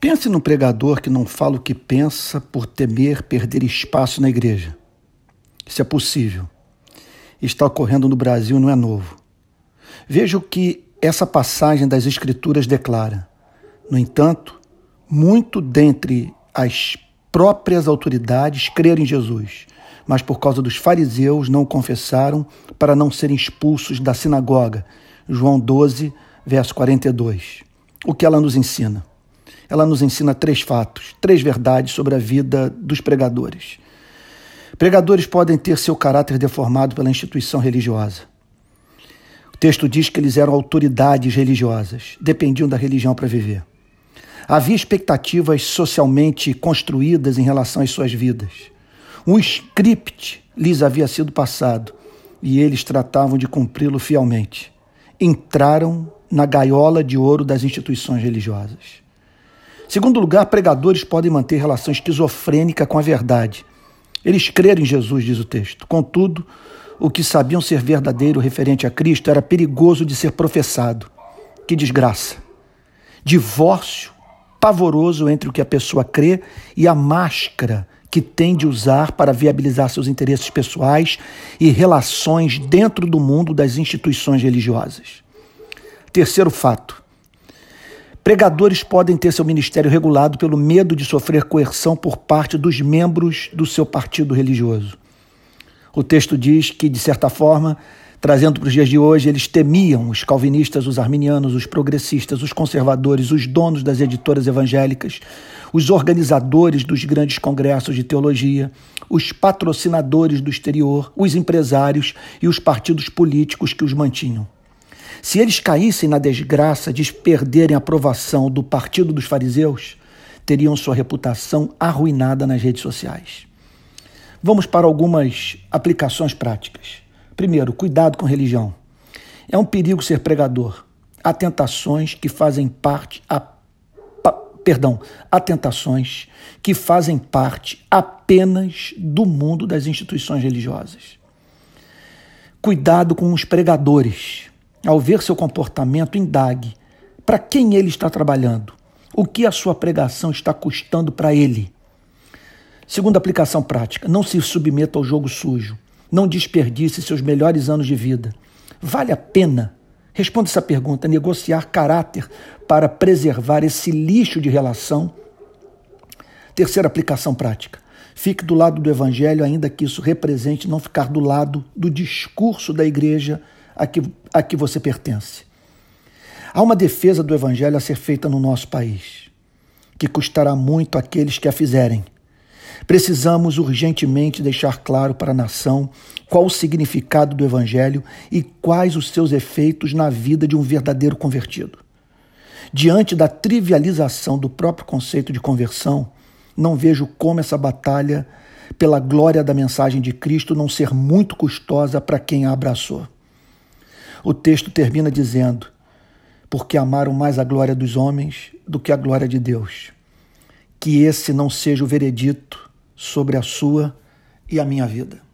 Pense num pregador que não fala o que pensa por temer perder espaço na igreja. Isso é possível. Está ocorrendo no Brasil, não é novo. Veja o que essa passagem das Escrituras declara. No entanto, muito dentre as próprias autoridades creram em Jesus, mas por causa dos fariseus não confessaram para não serem expulsos da sinagoga. João 12, verso 42. O que ela nos ensina? Ela nos ensina três fatos, três verdades sobre a vida dos pregadores. Pregadores podem ter seu caráter deformado pela instituição religiosa. O texto diz que eles eram autoridades religiosas, dependiam da religião para viver. Havia expectativas socialmente construídas em relação às suas vidas. Um script lhes havia sido passado e eles tratavam de cumpri-lo fielmente. Entraram na gaiola de ouro das instituições religiosas. Segundo lugar, pregadores podem manter relação esquizofrênica com a verdade. Eles creram em Jesus, diz o texto. Contudo, o que sabiam ser verdadeiro referente a Cristo era perigoso de ser professado. Que desgraça! Divórcio pavoroso entre o que a pessoa crê e a máscara que tem de usar para viabilizar seus interesses pessoais e relações dentro do mundo das instituições religiosas. Terceiro fato: pregadores podem ter seu ministério regulado pelo medo de sofrer coerção por parte dos membros do seu partido religioso. O texto diz que, de certa forma, trazendo para os dias de hoje, eles temiam os calvinistas, os arminianos, os progressistas, os conservadores, os donos das editoras evangélicas, os organizadores dos grandes congressos de teologia, os patrocinadores do exterior, os empresários e os partidos políticos que os mantinham. Se eles caíssem na desgraça de perderem a aprovação do partido dos fariseus, teriam sua reputação arruinada nas redes sociais. Vamos para algumas aplicações práticas. Primeiro, cuidado com religião. É um perigo ser pregador. Há tentações que fazem parte a perdão, há tentações que fazem parte apenas do mundo das instituições religiosas. Cuidado com os pregadores. Ao ver seu comportamento, indague para quem ele está trabalhando, o que a sua pregação está custando para ele. Segunda aplicação prática: não se submeta ao jogo sujo, não desperdice seus melhores anos de vida. Vale a pena? Responda essa pergunta: negociar caráter para preservar esse lixo de relação? Terceira aplicação prática: fique do lado do evangelho, ainda que isso represente não ficar do lado do discurso da igreja a que, a que você pertence. Há uma defesa do Evangelho a ser feita no nosso país, que custará muito àqueles que a fizerem. Precisamos urgentemente deixar claro para a nação qual o significado do Evangelho e quais os seus efeitos na vida de um verdadeiro convertido. Diante da trivialização do próprio conceito de conversão, não vejo como essa batalha pela glória da mensagem de Cristo não ser muito custosa para quem a abraçou. O texto termina dizendo: Porque amaram mais a glória dos homens do que a glória de Deus. Que esse não seja o veredito sobre a sua e a minha vida.